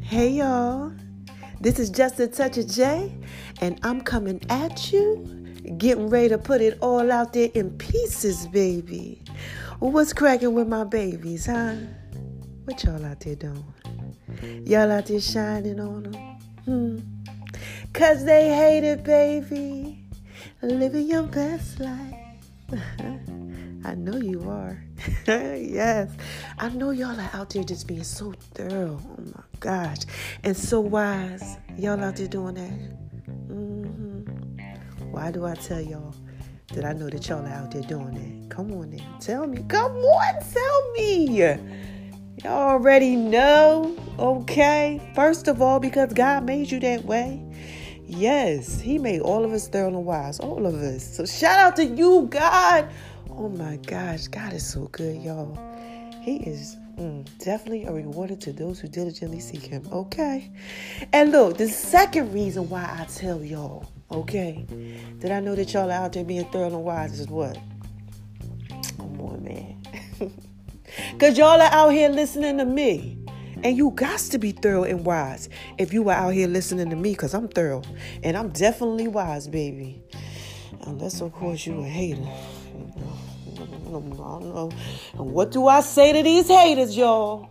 Hey y'all, this is just a touch of J, and I'm coming at you, getting ready to put it all out there in pieces, baby. What's cracking with my babies, huh? What y'all out there doing? Y'all out there shining on them? Hmm. Cause they hate it, baby. Living your best life. I know you are. yes. I know y'all are out there just being so thorough. Oh my gosh. And so wise. Y'all out there doing that? Mm-hmm. Why do I tell y'all that I know that y'all are out there doing that? Come on now. Tell me. Come on, tell me. Y'all already know. Okay. First of all, because God made you that way. Yes, He made all of us thorough and wise. All of us. So shout out to you, God Oh my gosh, God is so good, y'all. He is mm, definitely a rewarder to those who diligently seek Him. Okay. And look, the second reason why I tell y'all, okay, that I know that y'all are out there being thorough and wise is what? Come on, man. Because y'all are out here listening to me. And you got to be thorough and wise if you are out here listening to me because I'm thorough. And I'm definitely wise, baby. Unless, of course, you a hater. I don't know. And what do I say to these haters, y'all?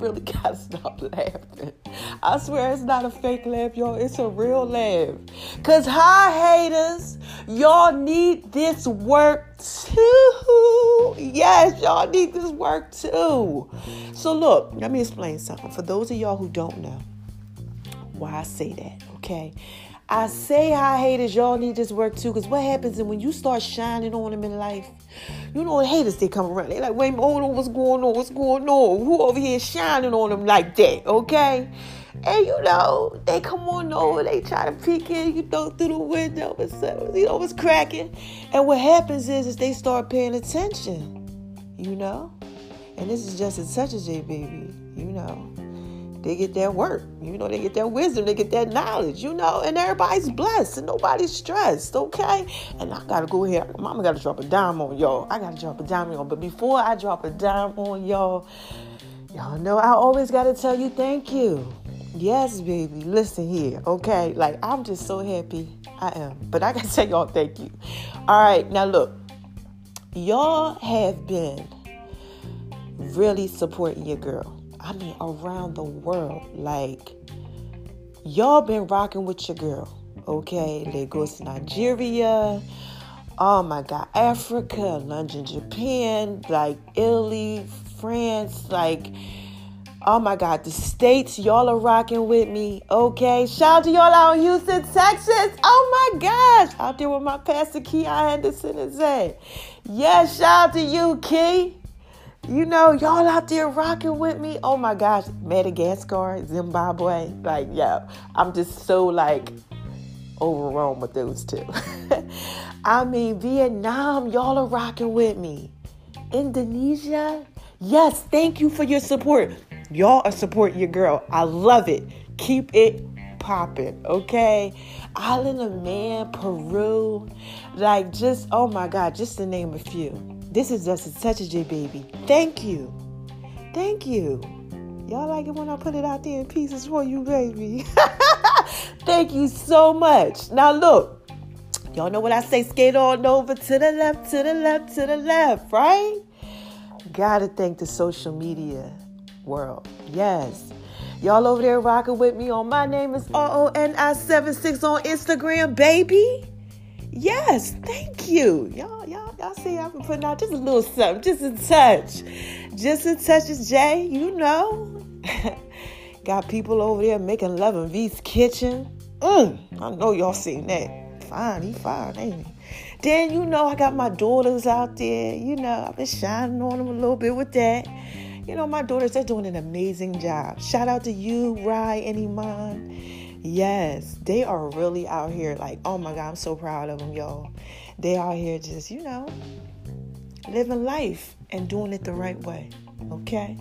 Really gotta stop laughing. I swear it's not a fake laugh, y'all. It's a real laugh. Cause hi haters, y'all need this work too. Yes, y'all need this work too. So look, let me explain something. For those of y'all who don't know why I say that, okay? I say hi haters, y'all need this work too. Because what happens is when you start shining on them in life, you know, haters, they come around. They like, wait, hold on, oh, what's going on? What's going on? Who over here shining on them like that? Okay? And you know, they come on over, they try to peek in, you know, through the window stuff, you know, what's cracking. And what happens is, is they start paying attention, you know? And this is just as such as J baby, you know they get that work. You know, they get that wisdom, they get that knowledge, you know, and everybody's blessed and nobody's stressed, okay? And I gotta go here. Mama gotta drop a dime on y'all. I gotta drop a dime on y'all. But before I drop a dime on y'all, y'all know I always gotta tell you thank you. Yes, baby. Listen here, okay? Like I'm just so happy. I am. But I gotta tell y'all thank you. All right, now look, y'all have been really supporting your girl I mean, around the world. Like, y'all been rocking with your girl, okay? Lagos, Nigeria. Oh my God, Africa, London, Japan, like Italy, France, like, oh my God, the States, y'all are rocking with me, okay? Shout out to y'all out in Houston, Texas. Oh my gosh, out there with my pastor, Key Anderson is at. Yes, shout out to you, Key. You know, y'all out there rocking with me. Oh my gosh, Madagascar, Zimbabwe. Like, yeah, I'm just so like overwhelmed with those two. I mean, Vietnam, y'all are rocking with me. Indonesia, yes, thank you for your support. Y'all are supporting your girl. I love it. Keep it popping, okay? Island of Man, Peru, like just, oh my God, just to name a few. This is just such a J baby. Thank you. Thank you. Y'all like it when I put it out there in pieces for you, baby. Thank you so much. Now look, y'all know what I say, skate on over to the left, to the left, to the left, right? Gotta thank the social media world. Yes. Y'all over there rocking with me on my name is R-O-N-I-76 on Instagram, baby. Yes, thank you. Y'all, y'all, y'all see I've been putting out just a little something, just a touch. Just a touch of Jay, you know. Got people over there making love in V's kitchen. Mm, I know y'all seen that. Fine, he fine, ain't he? Then you know I got my daughters out there. You know, I've been shining on them a little bit with that. You know, my daughters, they're doing an amazing job. Shout out to you, Rye and Iman Yes, they are really out here like, oh my God, I'm so proud of them, y'all. They out here just, you know, living life and doing it the right way. Okay?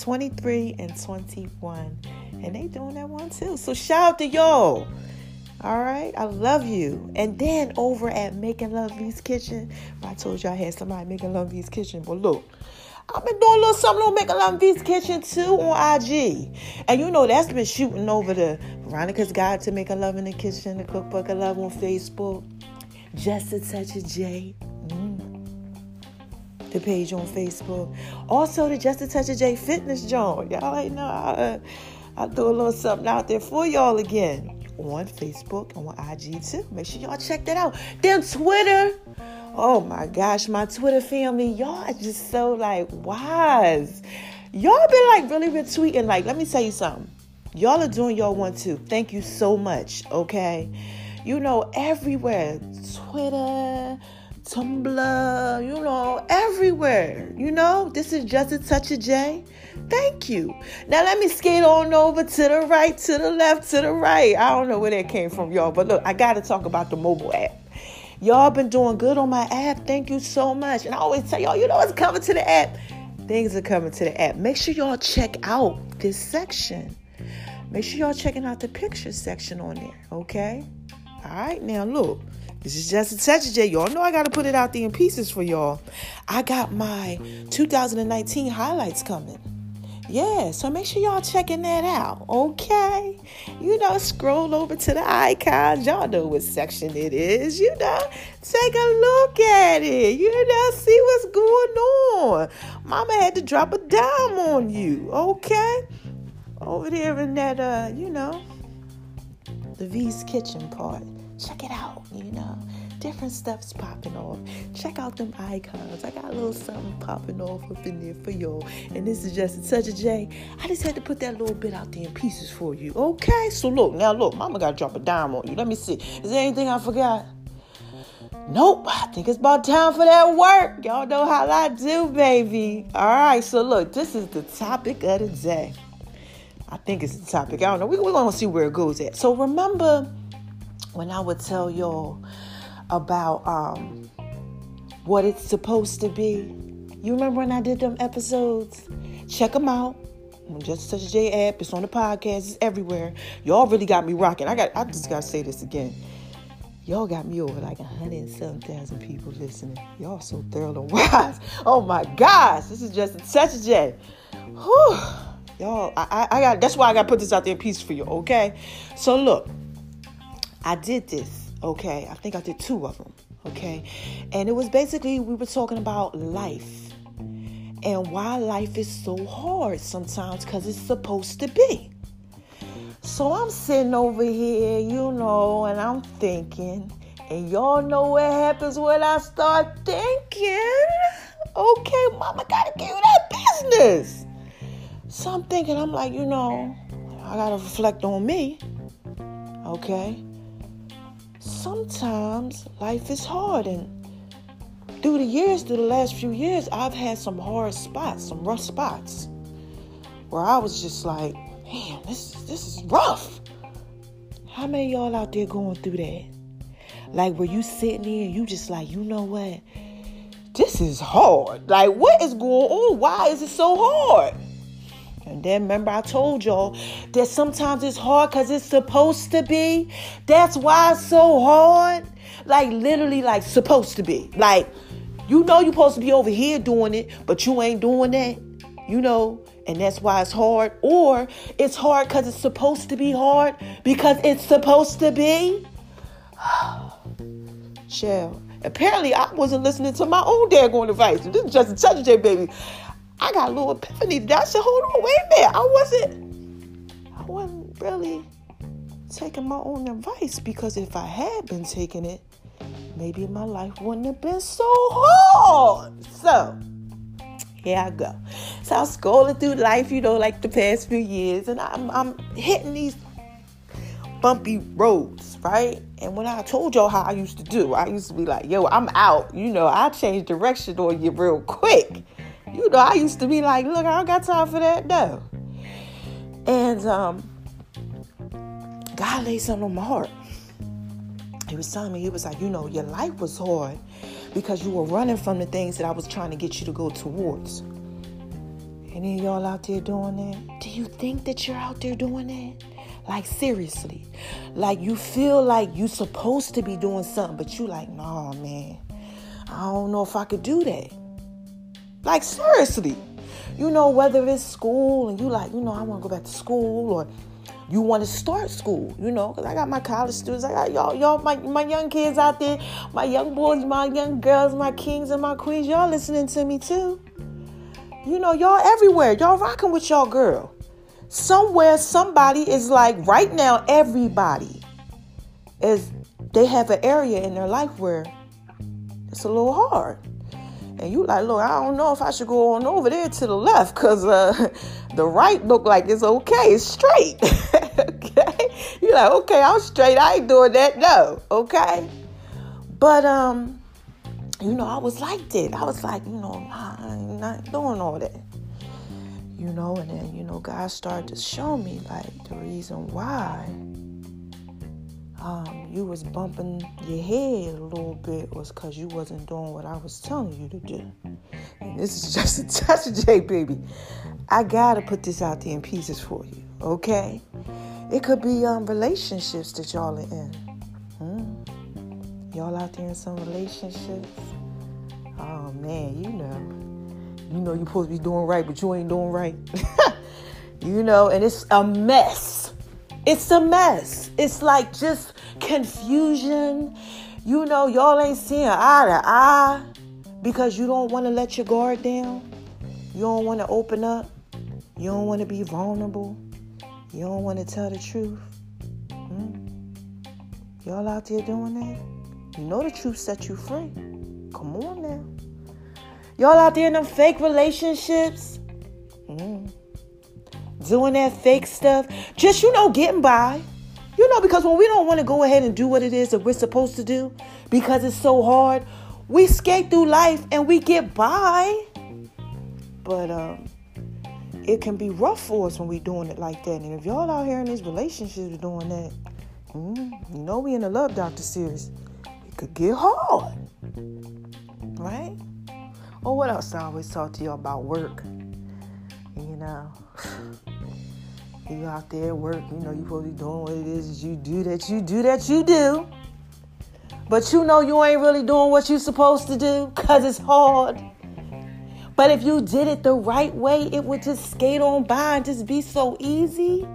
23 and 21. And they doing that one too. So shout out to y'all. All right, I love you. And then over at Making Love V's Kitchen, I told y'all I had somebody making Love V's Kitchen. But look, I've been doing a little something on Make a Love V's Kitchen too on IG. And you know, that's been shooting over the Veronica's Guide to Make a Love in the Kitchen, the Cookbook of Love on Facebook. Just a Touch of J. Mm. The page on Facebook. Also, the Just a Touch of J Fitness Joint. Y'all ain't know I, uh, I threw a little something out there for y'all again on Facebook and on IG too. Make sure y'all check that out. Then Twitter. Oh my gosh, my Twitter family, y'all are just so like wise. Y'all been like really retweeting. Like, let me tell you something. Y'all are doing y'all one too. Thank you so much. Okay. You know, everywhere. Twitter, Tumblr, you know, everywhere. You know, this is just a touch of J. Thank you. Now let me skate on over to the right, to the left, to the right. I don't know where that came from, y'all, but look, I got to talk about the mobile app. Y'all been doing good on my app. Thank you so much. And I always tell y'all, you know what's coming to the app? Things are coming to the app. Make sure y'all check out this section. Make sure y'all checking out the pictures section on there, okay? All right, now look. This is just a touch of J. Y'all know I got to put it out there in pieces for y'all. I got my 2019 highlights coming. Yeah, so make sure y'all checking that out, okay? You know, scroll over to the icons. Y'all know what section it is. You know, take a look at it. You know, see what's going on. Mama had to drop a dime on you, okay? Over there in that, uh, you know, the V's Kitchen part. Check it out, you know different stuff's popping off. Check out them icons. I got a little something popping off up in there for y'all. And this is just such a J. I just had to put that little bit out there in pieces for you. Okay? So look, now look, mama gotta drop a dime on you. Let me see. Is there anything I forgot? Nope, I think it's about time for that work. Y'all know how I do, baby. All right, so look, this is the topic of the day. I think it's the topic. I don't know. We're going to see where it goes at. So remember when I would tell y'all about um, what it's supposed to be. You remember when I did them episodes? Check them out. Just a of J app. It's on the podcast. It's everywhere. Y'all really got me rocking. I got. I just gotta say this again. Y'all got me over like a thousand people listening. Y'all so thorough and wise. Oh my gosh, this is just Touch J. Whew. Y'all, I, I, I got. That's why I got to put this out there in peace for you. Okay. So look, I did this Okay, I think I did two of them. Okay, and it was basically we were talking about life and why life is so hard sometimes because it's supposed to be. So I'm sitting over here, you know, and I'm thinking, and y'all know what happens when I start thinking. Okay, mama gotta give you that business. So I'm thinking, I'm like, you know, I gotta reflect on me. Okay sometimes life is hard and through the years through the last few years i've had some hard spots some rough spots where i was just like man this, this is rough. How many y'all out there going through that? Like where you sitting there and you just like you know what? This is hard. Like what is going on? Why is it so hard and then remember, I told y'all that sometimes it's hard because it's supposed to be. That's why it's so hard. Like, literally, like, supposed to be. Like, you know, you're supposed to be over here doing it, but you ain't doing that. You know, and that's why it's hard. Or it's hard because it's supposed to be hard because it's supposed to be. Shell. Apparently, I wasn't listening to my own daggone advice. This is just a touch J, baby. I got a little epiphany. I said, hold on, wait a minute. I wasn't, I wasn't really taking my own advice because if I had been taking it, maybe my life wouldn't have been so hard. So here I go. So I was scrolling through life, you know, like the past few years, and I'm, I'm hitting these bumpy roads, right? And when I told y'all how I used to do, I used to be like, yo, I'm out. You know, I change direction on you real quick. You know, I used to be like, look, I don't got time for that. No. And um, God laid something on my heart. He was telling me, he was like, you know, your life was hard because you were running from the things that I was trying to get you to go towards. Any of y'all out there doing that? Do you think that you're out there doing that? Like seriously. Like you feel like you're supposed to be doing something, but you like, nah, man. I don't know if I could do that. Like seriously. You know, whether it's school and you like, you know, I want to go back to school or you want to start school, you know, because I got my college students, I got y'all, y'all, my, my young kids out there, my young boys, my young girls, my kings and my queens, y'all listening to me too. You know, y'all everywhere. Y'all rocking with y'all girl. Somewhere, somebody is like, right now, everybody is, they have an area in their life where it's a little hard. And you like, look, I don't know if I should go on over there to the left because uh, the right look like it's okay. It's straight. okay? You're like, okay, I'm straight. I ain't doing that. No. Okay? But, um, you know, I was like that. I was like, you know, I'm not doing all that. You know, and then, you know, God started to show me like the reason why um, you was bumping your head a little bit was because you wasn't doing what I was telling you to do. And this is just a touch of J, baby. I gotta put this out there in pieces for you, okay? It could be um, relationships that y'all are in. Hmm? Y'all out there in some relationships? Oh man, you know, you know you're supposed to be doing right, but you ain't doing right. you know, and it's a mess. It's a mess. It's like just confusion. You know, y'all ain't seeing eye to eye because you don't want to let your guard down. You don't want to open up. You don't want to be vulnerable. You don't want to tell the truth. Hmm? Y'all out there doing that? You know the truth set you free. Come on now. Y'all out there in them fake relationships? Mm doing that fake stuff, just, you know, getting by. You know, because when we don't want to go ahead and do what it is that we're supposed to do because it's so hard, we skate through life and we get by. But um, it can be rough for us when we're doing it like that. And if y'all out here in these relationships doing that, mm, you know we in the Love Doctor series. It could get hard. Right? Or what else I always talk to y'all about work? You know. You out there at work, you know, you be doing what it is you do that you do that you do. But you know you ain't really doing what you're supposed to do because it's hard. But if you did it the right way, it would just skate on by and just be so easy.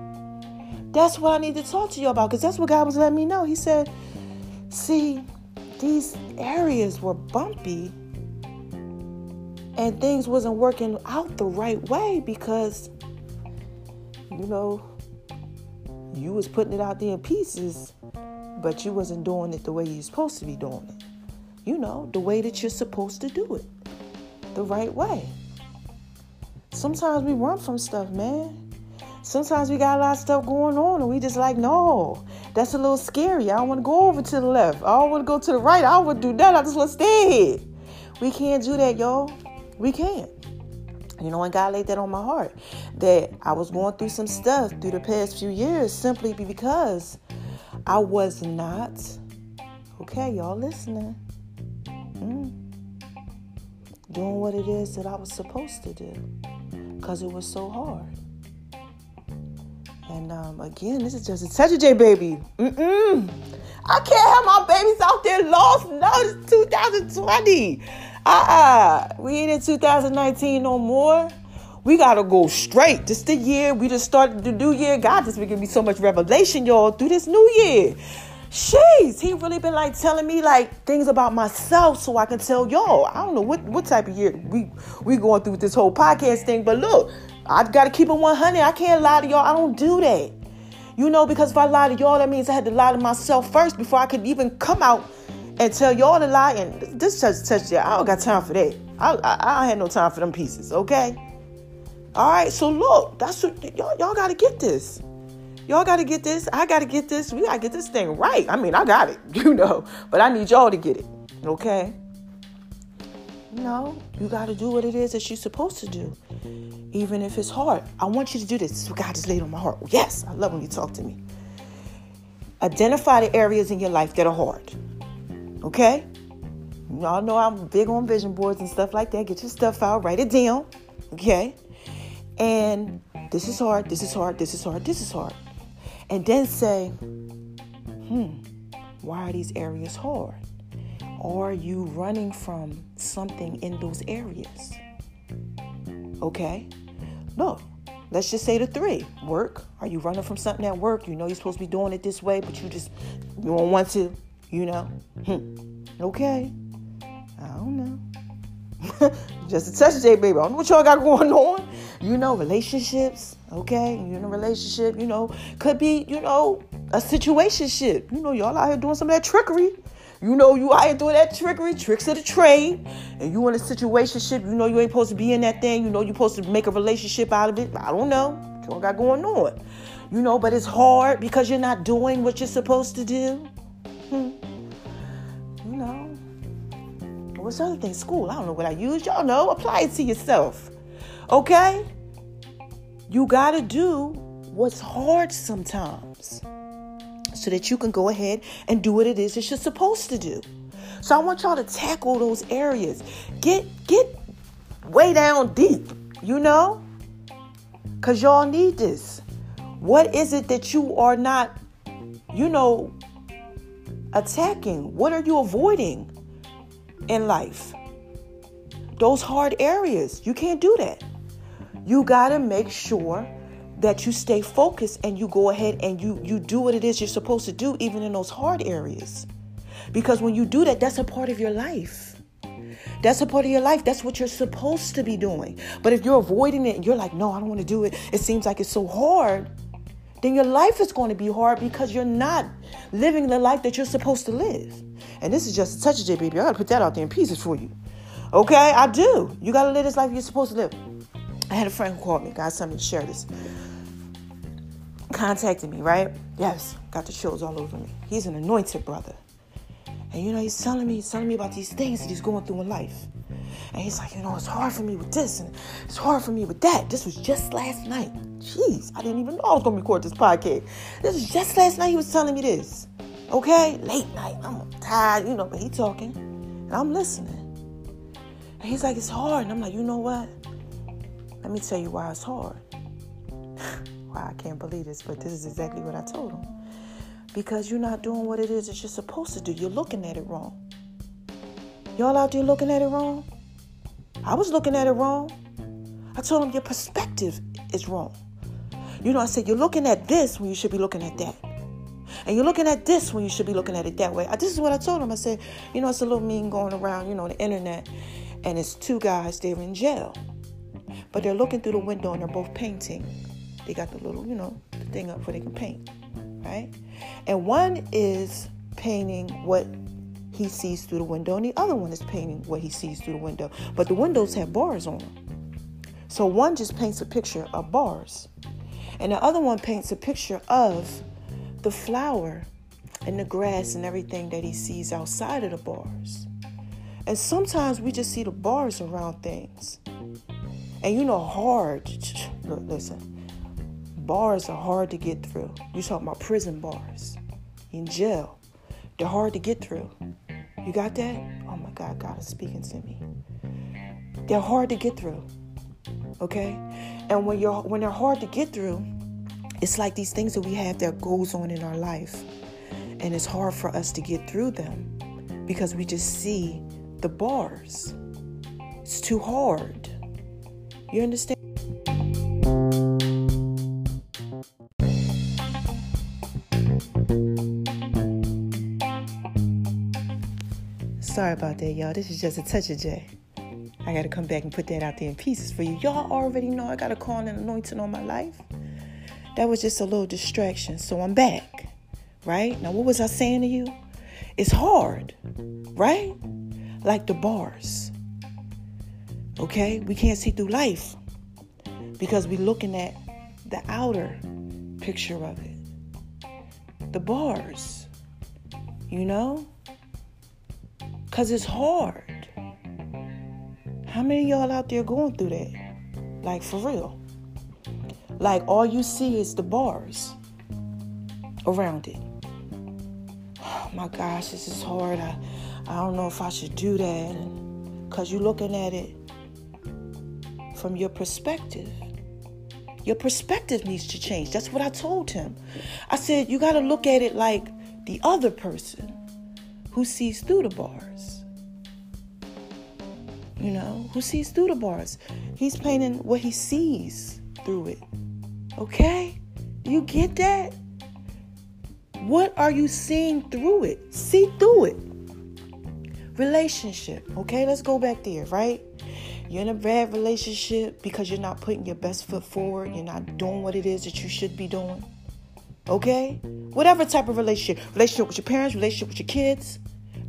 That's what I need to talk to you about because that's what God was letting me know. He said, See, these areas were bumpy and things wasn't working out the right way because you know, you was putting it out there in pieces, but you wasn't doing it the way you're supposed to be doing it. You know, the way that you're supposed to do it. The right way. Sometimes we run from stuff, man. Sometimes we got a lot of stuff going on and we just like, no, that's a little scary. I don't want to go over to the left. I don't want to go to the right. I don't want to do that. I just want to stay here. We can't do that, y'all. We can't. You know, and God laid that on my heart that I was going through some stuff through the past few years simply because I was not, okay, y'all listening, mm, doing what it is that I was supposed to do because it was so hard. And um, again, this is just a of J baby. Mm-mm. I can't have my babies out there lost. No, it's 2020. Uh-uh. We ain't in 2019 no more. We gotta go straight. This the year we just started the new year. God just been giving me so much revelation, y'all, through this new year. Jeez, he really been like telling me like things about myself so I can tell y'all. I don't know what, what type of year we we going through with this whole podcast thing, but look, I've gotta keep it 100. I can't lie to y'all. I don't do that. You know, because if I lie to y'all, that means I had to lie to myself first before I could even come out and tell y'all to lie. And this touch, touch, yeah, I don't got time for that. I, I, I had no time for them pieces, okay? All right, so look, that's what y'all, y'all got to get this. Y'all got to get this. I got to get this. We got to get this thing right. I mean, I got it, you know, but I need y'all to get it, okay? No, you got to do what it is that you're supposed to do, even if it's hard. I want you to do this. God has laid on my heart. Yes, I love when you talk to me. Identify the areas in your life that are hard. Okay? Y'all know I'm big on vision boards and stuff like that. Get your stuff out, write it down. Okay? And this is hard, this is hard, this is hard, this is hard. And then say, hmm, why are these areas hard? Are you running from something in those areas? Okay? Look, let's just say the three. Work. Are you running from something at work? You know you're supposed to be doing it this way, but you just you don't want to, you know? Hmm. Okay. I don't know. just a touch J baby. I don't know what y'all got going on. You know, relationships, okay? You're in a relationship, you know, could be, you know, a situation situationship. You know, y'all out here doing some of that trickery. You know you out here doing that trickery, tricks of the trade, and you in a situation situationship, you know you ain't supposed to be in that thing, you know you're supposed to make a relationship out of it. I don't know. What y'all got going on. You know, but it's hard because you're not doing what you're supposed to do. Hmm. What's the other thing? School. I don't know what I use. Y'all know. Apply it to yourself. Okay? You gotta do what's hard sometimes so that you can go ahead and do what it is that you're supposed to do. So I want y'all to tackle those areas. Get get way down deep, you know? Cuz y'all need this. What is it that you are not you know attacking? What are you avoiding in life? Those hard areas. You can't do that. You got to make sure that you stay focused and you go ahead and you you do what it is you're supposed to do even in those hard areas because when you do that that's a part of your life that's a part of your life that's what you're supposed to be doing but if you're avoiding it and you're like no i don't want to do it it seems like it's so hard then your life is going to be hard because you're not living the life that you're supposed to live and this is just a touch of it baby i gotta put that out there in pieces for you okay i do you gotta live this life you're supposed to live I had a friend who called me, got something to share this. Contacted me, right? Yes, got the chills all over me. He's an anointed brother. And you know, he's telling me, he's telling me about these things that he's going through in life. And he's like, you know, it's hard for me with this and it's hard for me with that. This was just last night. Jeez, I didn't even know I was gonna record this podcast. This was just last night he was telling me this. Okay? Late night. I'm tired, you know, but he talking. And I'm listening. And he's like, it's hard. And I'm like, you know what? Let me tell you why it's hard. wow, I can't believe this, but this is exactly what I told him. Because you're not doing what it is that you're supposed to do. You're looking at it wrong. Y'all out there looking at it wrong? I was looking at it wrong. I told him your perspective is wrong. You know, I said you're looking at this when you should be looking at that. And you're looking at this when you should be looking at it that way. This is what I told him. I said, you know, it's a little meme going around, you know, on the internet, and it's two guys, they're in jail. But they're looking through the window and they're both painting. They got the little, you know, thing up where they can paint, right? And one is painting what he sees through the window, and the other one is painting what he sees through the window. But the windows have bars on them. So one just paints a picture of bars, and the other one paints a picture of the flower and the grass and everything that he sees outside of the bars. And sometimes we just see the bars around things. And you know, hard. Listen, bars are hard to get through. You talking about prison bars in jail? They're hard to get through. You got that? Oh my God, God is speaking to me. They're hard to get through. Okay, and when you're when they're hard to get through, it's like these things that we have that goes on in our life, and it's hard for us to get through them because we just see the bars. It's too hard. You understand? Sorry about that, y'all. This is just a touch of J. I got to come back and put that out there in pieces for you. Y'all already know I got a call and anointing on my life. That was just a little distraction. So I'm back, right? Now, what was I saying to you? It's hard, right? Like the bars. Okay? We can't see through life because we're looking at the outer picture of it. The bars, you know? Because it's hard. How many y'all out there going through that? Like, for real. Like, all you see is the bars around it. Oh my gosh, this is hard. I, I don't know if I should do that. Because you're looking at it from your perspective. Your perspective needs to change. That's what I told him. I said, you got to look at it like the other person who sees through the bars. You know, who sees through the bars. He's painting what he sees through it. Okay? You get that? What are you seeing through it? See through it. Relationship. Okay, let's go back there, right? You're in a bad relationship because you're not putting your best foot forward. You're not doing what it is that you should be doing. Okay? Whatever type of relationship relationship with your parents, relationship with your kids,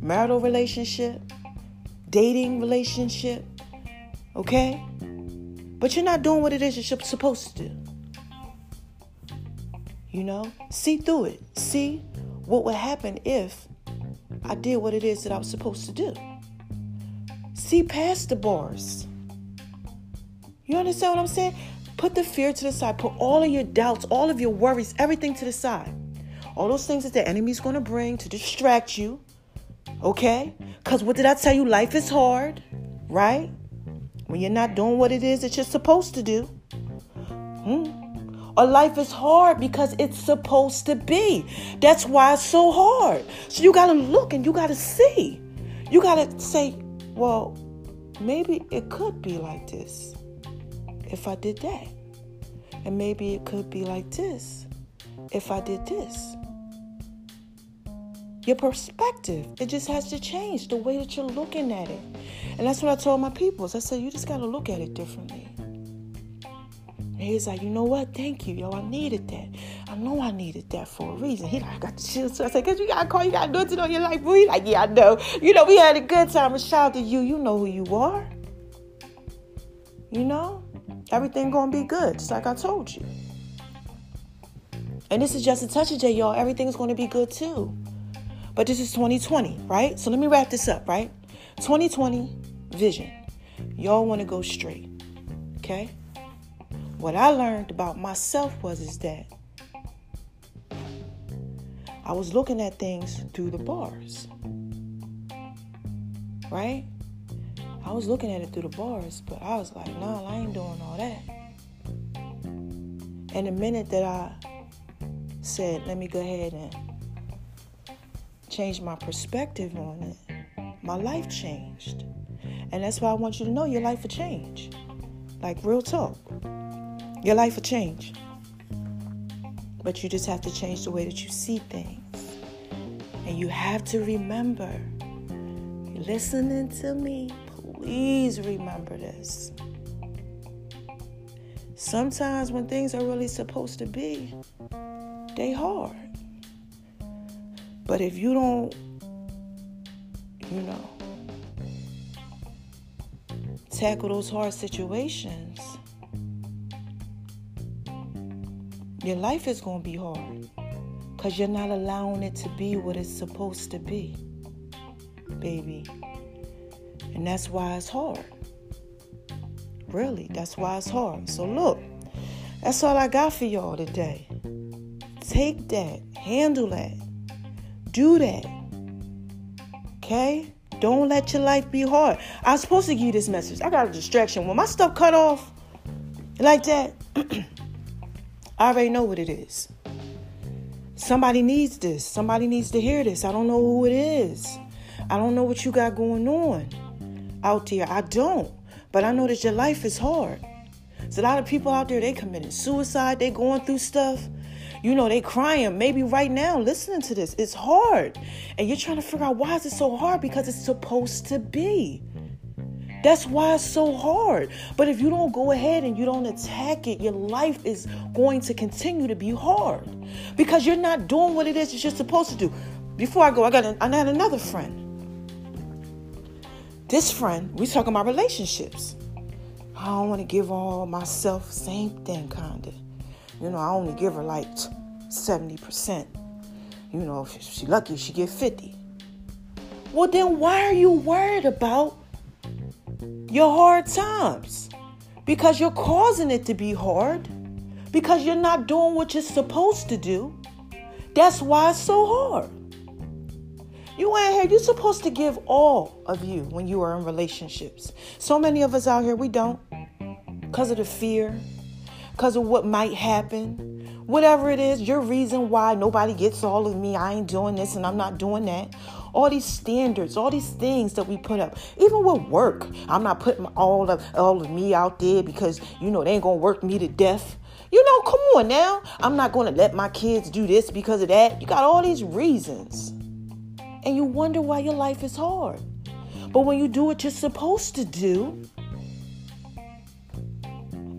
marital relationship, dating relationship. Okay? But you're not doing what it is you're supposed to do. You know? See through it. See what would happen if I did what it is that I was supposed to do. See past the bars. You understand what I'm saying? Put the fear to the side. Put all of your doubts, all of your worries, everything to the side. All those things that the enemy's going to bring to distract you. Okay? Because what did I tell you? Life is hard, right? When you're not doing what it is that you're supposed to do. Hmm? Or life is hard because it's supposed to be. That's why it's so hard. So you got to look and you got to see. You got to say, well, maybe it could be like this if I did that. And maybe it could be like this if I did this. Your perspective, it just has to change the way that you're looking at it. And that's what I told my peoples. I said, you just got to look at it differently. And he's like, you know what? Thank you, yo. I needed that. I know I needed that for a reason. He like, I got the chills. So I said, cause you gotta call, you gotta do it to know your life. boy. He like, yeah, I know. You know, we had a good time. And shout out to you. You know who you are. You know? Everything gonna be good, just like I told you. And this is just a touch of J, y'all. Everything's gonna be good too. But this is 2020, right? So let me wrap this up, right? 2020 vision. Y'all wanna go straight. Okay? What I learned about myself was is that I was looking at things through the bars. Right? I was looking at it through the bars, but I was like, nah, I ain't doing all that. And the minute that I said, let me go ahead and change my perspective on it, my life changed. And that's why I want you to know your life will change. Like real talk. Your life will change. But you just have to change the way that you see things. And you have to remember, listening to me, Please remember this. Sometimes when things are really supposed to be, they hard. But if you don't, you know, tackle those hard situations, your life is going to be hard because you're not allowing it to be what it's supposed to be, baby. And that's why it's hard. Really, that's why it's hard. So, look, that's all I got for y'all today. Take that, handle that, do that. Okay? Don't let your life be hard. I was supposed to give you this message. I got a distraction. When my stuff cut off like that, I already know what it is. Somebody needs this. Somebody needs to hear this. I don't know who it is. I don't know what you got going on out there. I don't. But I know that your life is hard. There's a lot of people out there, they committing suicide, they going through stuff. You know, they crying. Maybe right now, listening to this, it's hard. And you're trying to figure out why is it so hard? Because it's supposed to be. That's why it's so hard. But if you don't go ahead and you don't attack it, your life is going to continue to be hard because you're not doing what it is that you're supposed to do. Before I go, I got, a, I got another friend. This friend, we talking about relationships. I don't want to give all myself same thing, kinda. You know, I only give her like 70%. You know, if she lucky, she get 50. Well, then why are you worried about your hard times? Because you're causing it to be hard. Because you're not doing what you're supposed to do. That's why it's so hard. You ain't here. You're supposed to give all of you when you are in relationships. So many of us out here, we don't because of the fear, because of what might happen. Whatever it is, your reason why nobody gets all of me, I ain't doing this and I'm not doing that. All these standards, all these things that we put up, even with work. I'm not putting all of all of me out there because you know they ain't gonna work me to death. You know, come on now. I'm not gonna let my kids do this because of that. You got all these reasons. And you wonder why your life is hard. But when you do what you're supposed to do,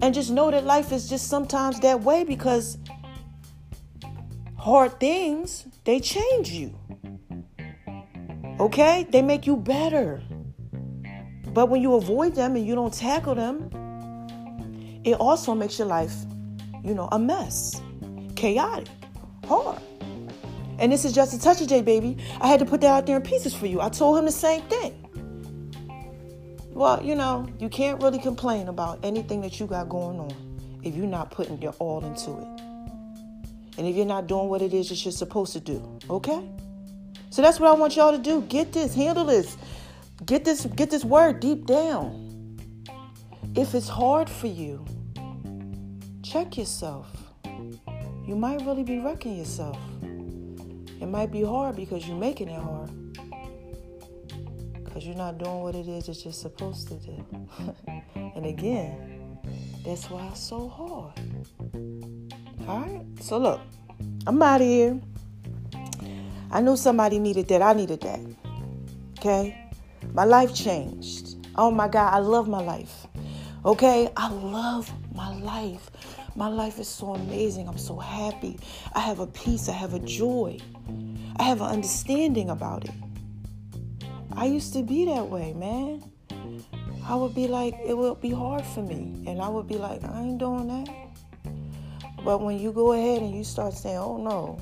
and just know that life is just sometimes that way because hard things, they change you. Okay? They make you better. But when you avoid them and you don't tackle them, it also makes your life, you know, a mess, chaotic, hard. And this is just a touch of J, baby. I had to put that out there in pieces for you. I told him the same thing. Well, you know, you can't really complain about anything that you got going on if you're not putting your all into it. And if you're not doing what it is that you're supposed to do, okay? So that's what I want y'all to do. Get this, handle this. Get this, get this word deep down. If it's hard for you, check yourself. You might really be wrecking yourself. It might be hard because you're making it hard because you're not doing what it is that you're supposed to do. and again, that's why it's so hard. All right, so look, I'm out of here. I knew somebody needed that. I needed that. Okay? My life changed. Oh my God, I love my life. Okay? I love my life. My life is so amazing. I'm so happy. I have a peace. I have a joy. I have an understanding about it. I used to be that way, man. I would be like, it would be hard for me. And I would be like, I ain't doing that. But when you go ahead and you start saying, oh no,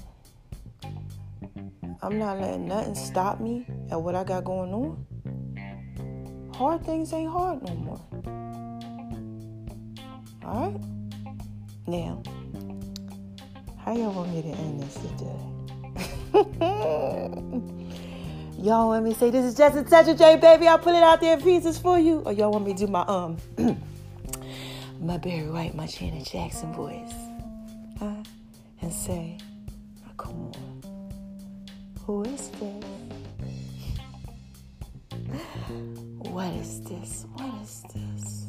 I'm not letting nothing stop me at what I got going on, hard things ain't hard no more. All right? Now, how y'all want me to end this today? Y'all want me to say this is just a touch of J, baby? I'll put it out there in pieces for you. Or y'all want me to do my um my Barry White, my Janet Jackson voice? And say, oh, come on. Who is this? What is this? What is this?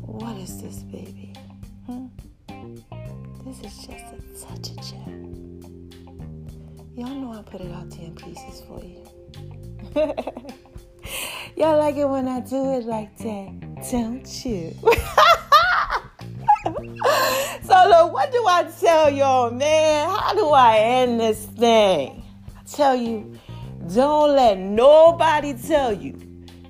What is this, baby? Hmm? This is just a touch of J. Y'all know I put it out in pieces for you. Y'all like it when I do it like that, don't you? what do I tell y'all, man? How do I end this thing? I tell you, don't let nobody tell you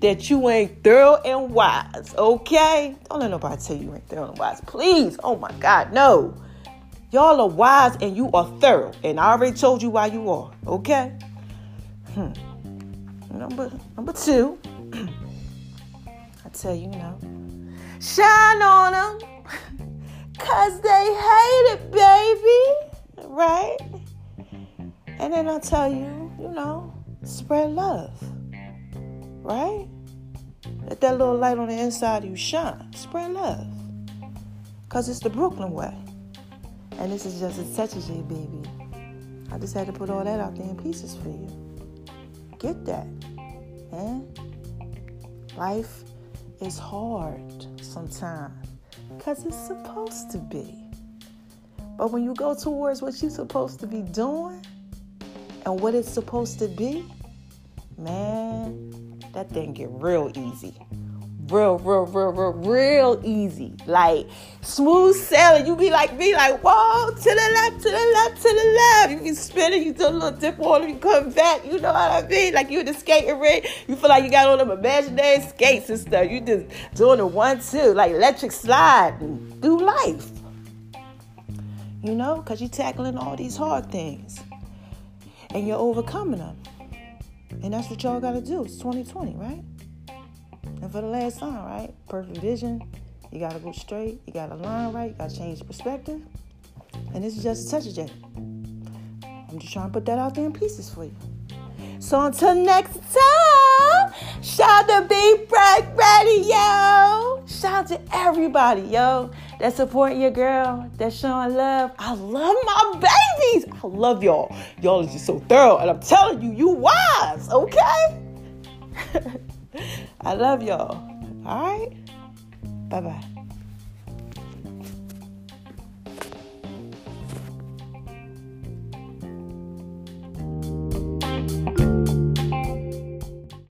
that you ain't thorough and wise, okay? Don't let nobody tell you you ain't thorough and wise. Please, oh my God, no. Y'all are wise and you are thorough. And I already told you why you are. Okay? Hmm. Number number two. I tell you now. Shine on them. Cause they hate it, baby. Right? And then I tell you, you know, spread love. Right? Let that little light on the inside of you shine. Spread love. Cause it's the Brooklyn way. And this is just a touch of J, baby. I just had to put all that out there in pieces for you. Get that. Man. Life is hard sometimes because it's supposed to be. But when you go towards what you're supposed to be doing and what it's supposed to be, man, that thing get real easy real, real, real, real, real easy. Like smooth sailing. You be like me, like, whoa, to the left, to the left, to the left. You be spinning, you do a little dip on you come back. You know what I mean? Like you in the skating rink, you feel like you got all them imaginary skates and stuff. You just doing the one, two, like electric slide through life. You know, because you're tackling all these hard things and you're overcoming them. And that's what y'all got to do. It's 2020, right? And for the last time, right? Perfect vision. You gotta go straight. You gotta line right. You gotta change perspective. And this is just a touch of it. I'm just trying to put that out there in pieces for you. So until next time, shout to Be Break Radio. Shout to everybody, yo. that's supporting your girl, that's showing love. I love my babies. I love y'all. Y'all is just so thorough. And I'm telling you, you wise, okay? I love y'all. All right? Bye bye.